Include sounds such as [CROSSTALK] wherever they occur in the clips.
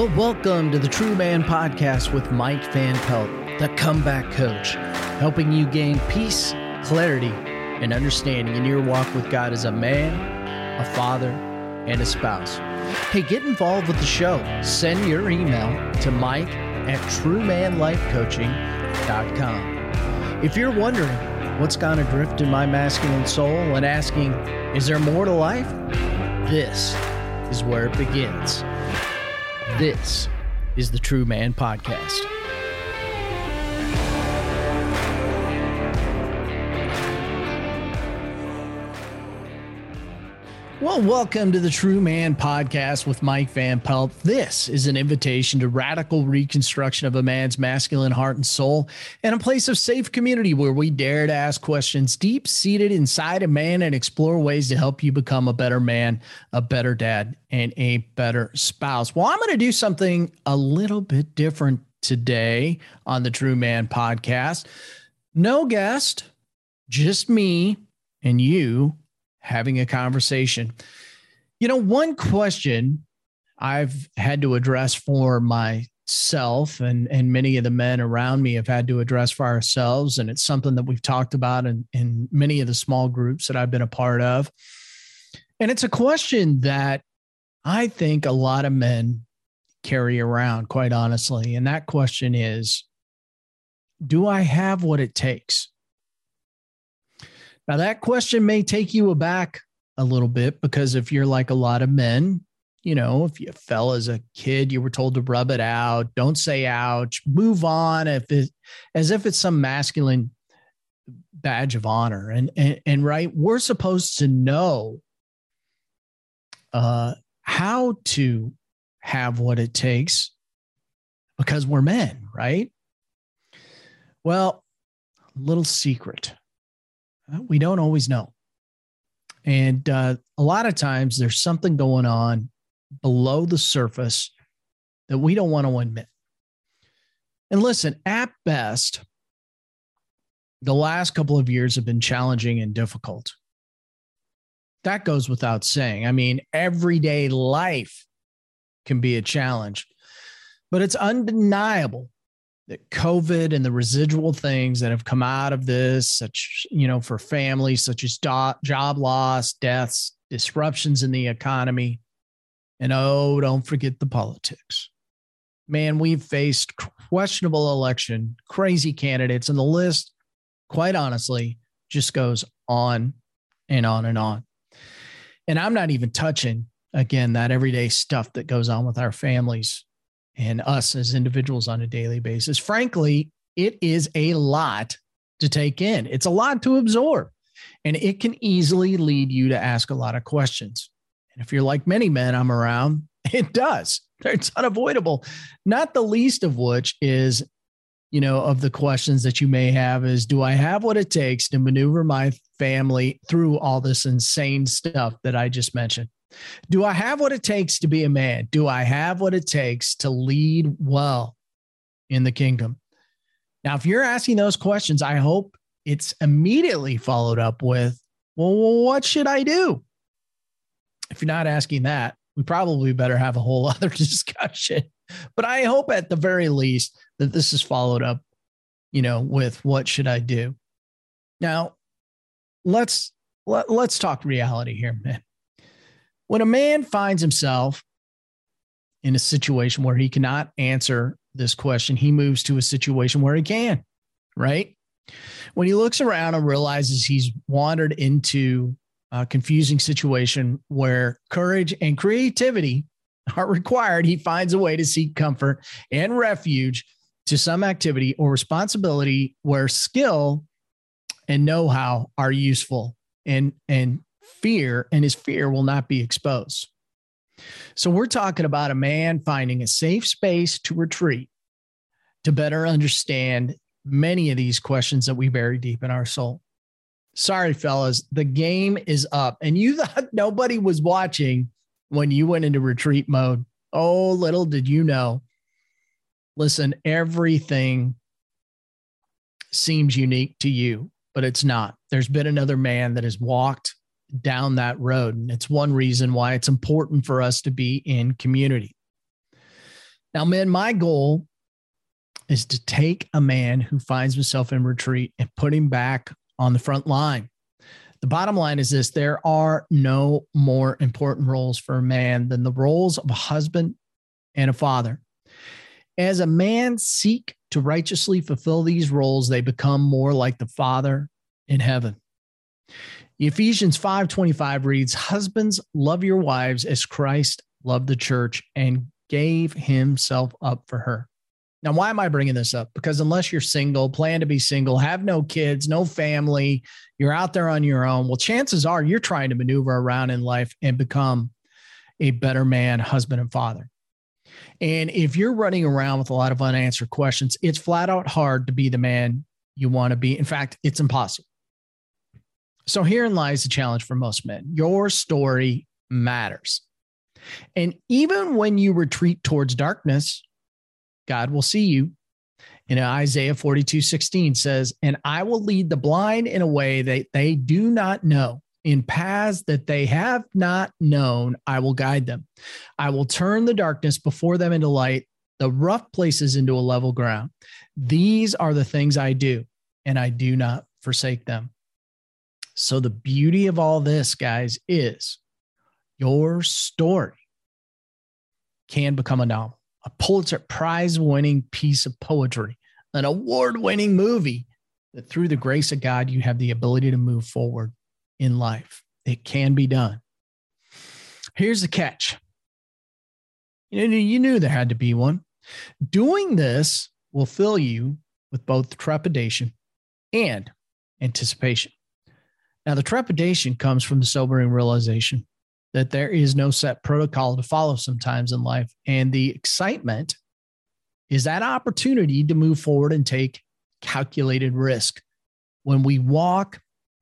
Well, welcome to the True Man Podcast with Mike Van Pelt, the comeback coach, helping you gain peace, clarity, and understanding in your walk with God as a man, a father, and a spouse. Hey, get involved with the show. Send your email to mike at truemanlifecoaching.com. If you're wondering what's gone adrift in my masculine soul and asking, is there more to life? This is where it begins. This is the True Man Podcast. Well, welcome to the True Man Podcast with Mike Van Pelt. This is an invitation to radical reconstruction of a man's masculine heart and soul and a place of safe community where we dare to ask questions deep seated inside a man and explore ways to help you become a better man, a better dad, and a better spouse. Well, I'm going to do something a little bit different today on the True Man Podcast. No guest, just me and you having a conversation. You know, one question I've had to address for myself and and many of the men around me have had to address for ourselves and it's something that we've talked about in in many of the small groups that I've been a part of. And it's a question that I think a lot of men carry around quite honestly and that question is do I have what it takes? Now, that question may take you aback a little bit because if you're like a lot of men, you know, if you fell as a kid, you were told to rub it out, don't say ouch, move on, if it, as if it's some masculine badge of honor. And, and, and right, we're supposed to know uh, how to have what it takes because we're men, right? Well, little secret we don't always know. And uh, a lot of times there's something going on below the surface that we don't want to admit. And listen, at best, the last couple of years have been challenging and difficult. That goes without saying. I mean, everyday life can be a challenge, but it's undeniable that COVID and the residual things that have come out of this, such, you know, for families, such as do- job loss, deaths, disruptions in the economy. And oh, don't forget the politics. Man, we've faced questionable election, crazy candidates, and the list, quite honestly, just goes on and on and on. And I'm not even touching, again, that everyday stuff that goes on with our families and us as individuals on a daily basis. Frankly, it is a lot to take in, it's a lot to absorb, and it can easily lead you to ask a lot of questions. And if you're like many men I'm around, [LAUGHS] it does. It's unavoidable. Not the least of which is, you know, of the questions that you may have is do I have what it takes to maneuver my family through all this insane stuff that I just mentioned? Do I have what it takes to be a man? Do I have what it takes to lead well in the kingdom? Now, if you're asking those questions, I hope it's immediately followed up with, well, what should I do? If you're not asking that, we probably better have a whole [LAUGHS] other discussion. But I hope at the very least that this is followed up, you know, with what should I do? Now, let's let, us let us talk reality here, man. When a man finds himself in a situation where he cannot answer this question, he moves to a situation where he can, right? When he looks around and realizes he's wandered into a confusing situation where courage and creativity [LAUGHS] are required, he finds a way to seek comfort and refuge to some activity or responsibility where skill and know-how are useful and and fear, and his fear will not be exposed. So, we're talking about a man finding a safe space to retreat to better understand many of these questions that we bury deep in our soul. Sorry, fellas, the game is up, and you [LAUGHS] thought nobody was watching when you went into retreat mode. Oh, little did you know. Listen, everything seems unique to you, but it's not. There's been another man that has walked down that road. And it's one reason why it's important for us to be in community. Now, men, my goal is to take a man who finds himself in retreat and put him back on the front line. The bottom line is this there are no more important roles for a man than the roles of a husband and a father. As a man seek to righteously fulfill these roles, they become more like the Father in heaven. Ephesians 5:25 reads, "Husbands, love your wives as Christ loved the church and gave himself up for her." Now, why am I bringing this up? Because unless you're single, plan to be single, have no kids, no family, you're out there on your own, well, chances are you're trying to maneuver around in life and become a better man, husband, and father. And if you're running around with a lot of unanswered questions, it's flat out hard to be the man you want to be. In fact, it's impossible. So herein lies the challenge for most men your story matters. And even when you retreat towards darkness, God will see you. In Isaiah 42 16 says, And I will lead the blind in a way that they do not know in paths that they have not known, I will guide them. I will turn the darkness before them into light, the rough places into a level ground. These are the things I do, and I do not forsake them. So, the beauty of all this, guys, is your story can become a novel, a Pulitzer Prize winning piece of poetry, an award winning movie that through the grace of God, you have the ability to move forward in life. It can be done. Here's the catch. You, know, you knew there had to be one. Doing this will fill you with both trepidation and anticipation. Now, the trepidation comes from the sobering realization that there is no set protocol to follow sometimes in life. And the excitement is that opportunity to move forward and take calculated risk. When we walk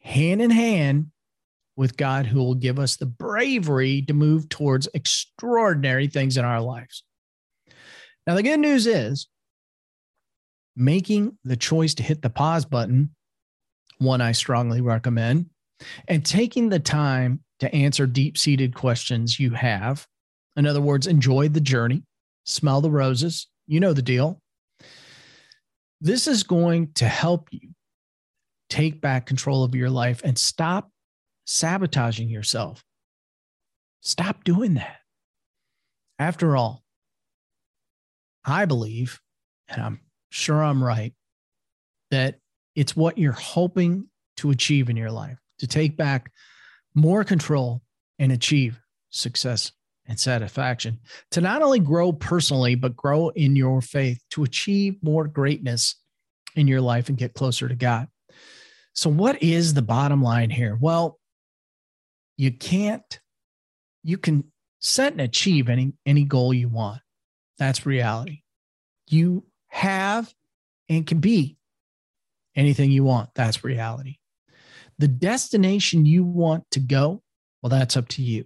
hand in hand with God, who will give us the bravery to move towards extraordinary things in our lives. Now, the good news is making the choice to hit the pause button, one I strongly recommend, and taking the time to answer deep seated questions you have. In other words, enjoy the journey, smell the roses. You know the deal. This is going to help you take back control of your life and stop sabotaging yourself. Stop doing that. After all, I believe, and I'm sure I'm right, that it's what you're hoping to achieve in your life to take back more control and achieve success and satisfaction, to not only grow personally, but grow in your faith, to achieve more greatness in your life and get closer to God. So, what is the bottom line here? Well, you can't, you can set and achieve any, any goal you want. That's reality. You have and can be anything you want. That's reality. The destination you want to go, well, that's up to you.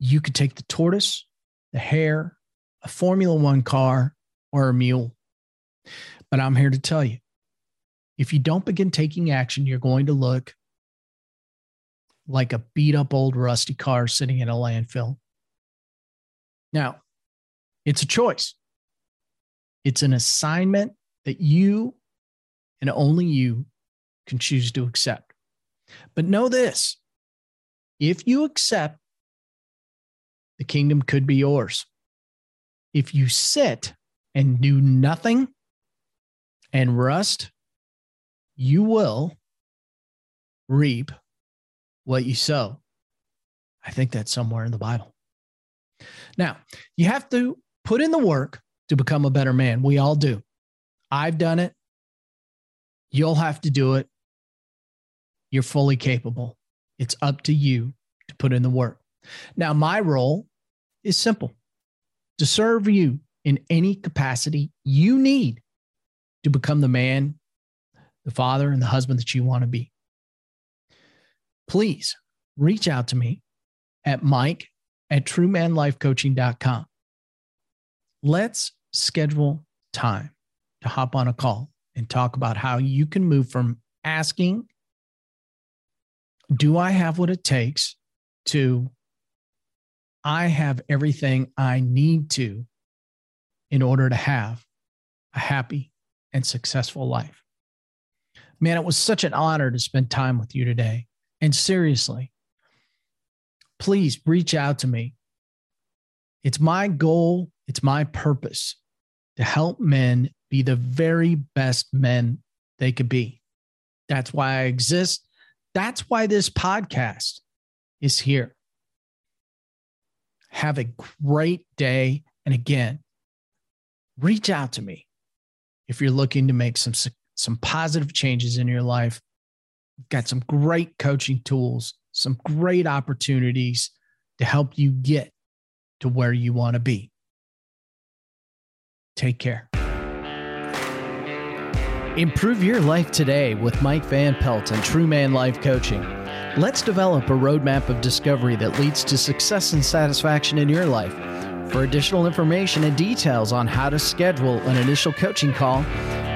You could take the tortoise, the hare, a Formula One car, or a mule. But I'm here to tell you if you don't begin taking action, you're going to look like a beat up old rusty car sitting in a landfill. Now, it's a choice, it's an assignment that you and only you can choose to accept. But know this if you accept, the kingdom could be yours. If you sit and do nothing and rust, you will reap what you sow. I think that's somewhere in the Bible. Now, you have to put in the work to become a better man. We all do. I've done it. You'll have to do it. You're fully capable. It's up to you to put in the work. Now, my role is simple to serve you in any capacity you need to become the man, the father, and the husband that you want to be please reach out to me at mike at truemanlifecoaching.com. Let's schedule time to hop on a call and talk about how you can move from asking, Do I have what it takes? to I have everything I need to in order to have a happy and successful life. Man, it was such an honor to spend time with you today. And seriously, please reach out to me. It's my goal, it's my purpose to help men be the very best men they could be. That's why I exist. That's why this podcast is here. Have a great day. And again, reach out to me if you're looking to make some some positive changes in your life. We've got some great coaching tools, some great opportunities to help you get to where you want to be. Take care. Improve your life today with Mike Van Pelt and True Man Life Coaching. Let's develop a roadmap of discovery that leads to success and satisfaction in your life. For additional information and details on how to schedule an initial coaching call,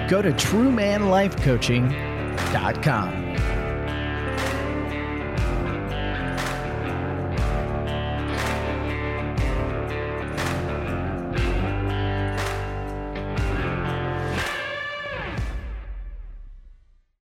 go to truemanlifecoaching.com.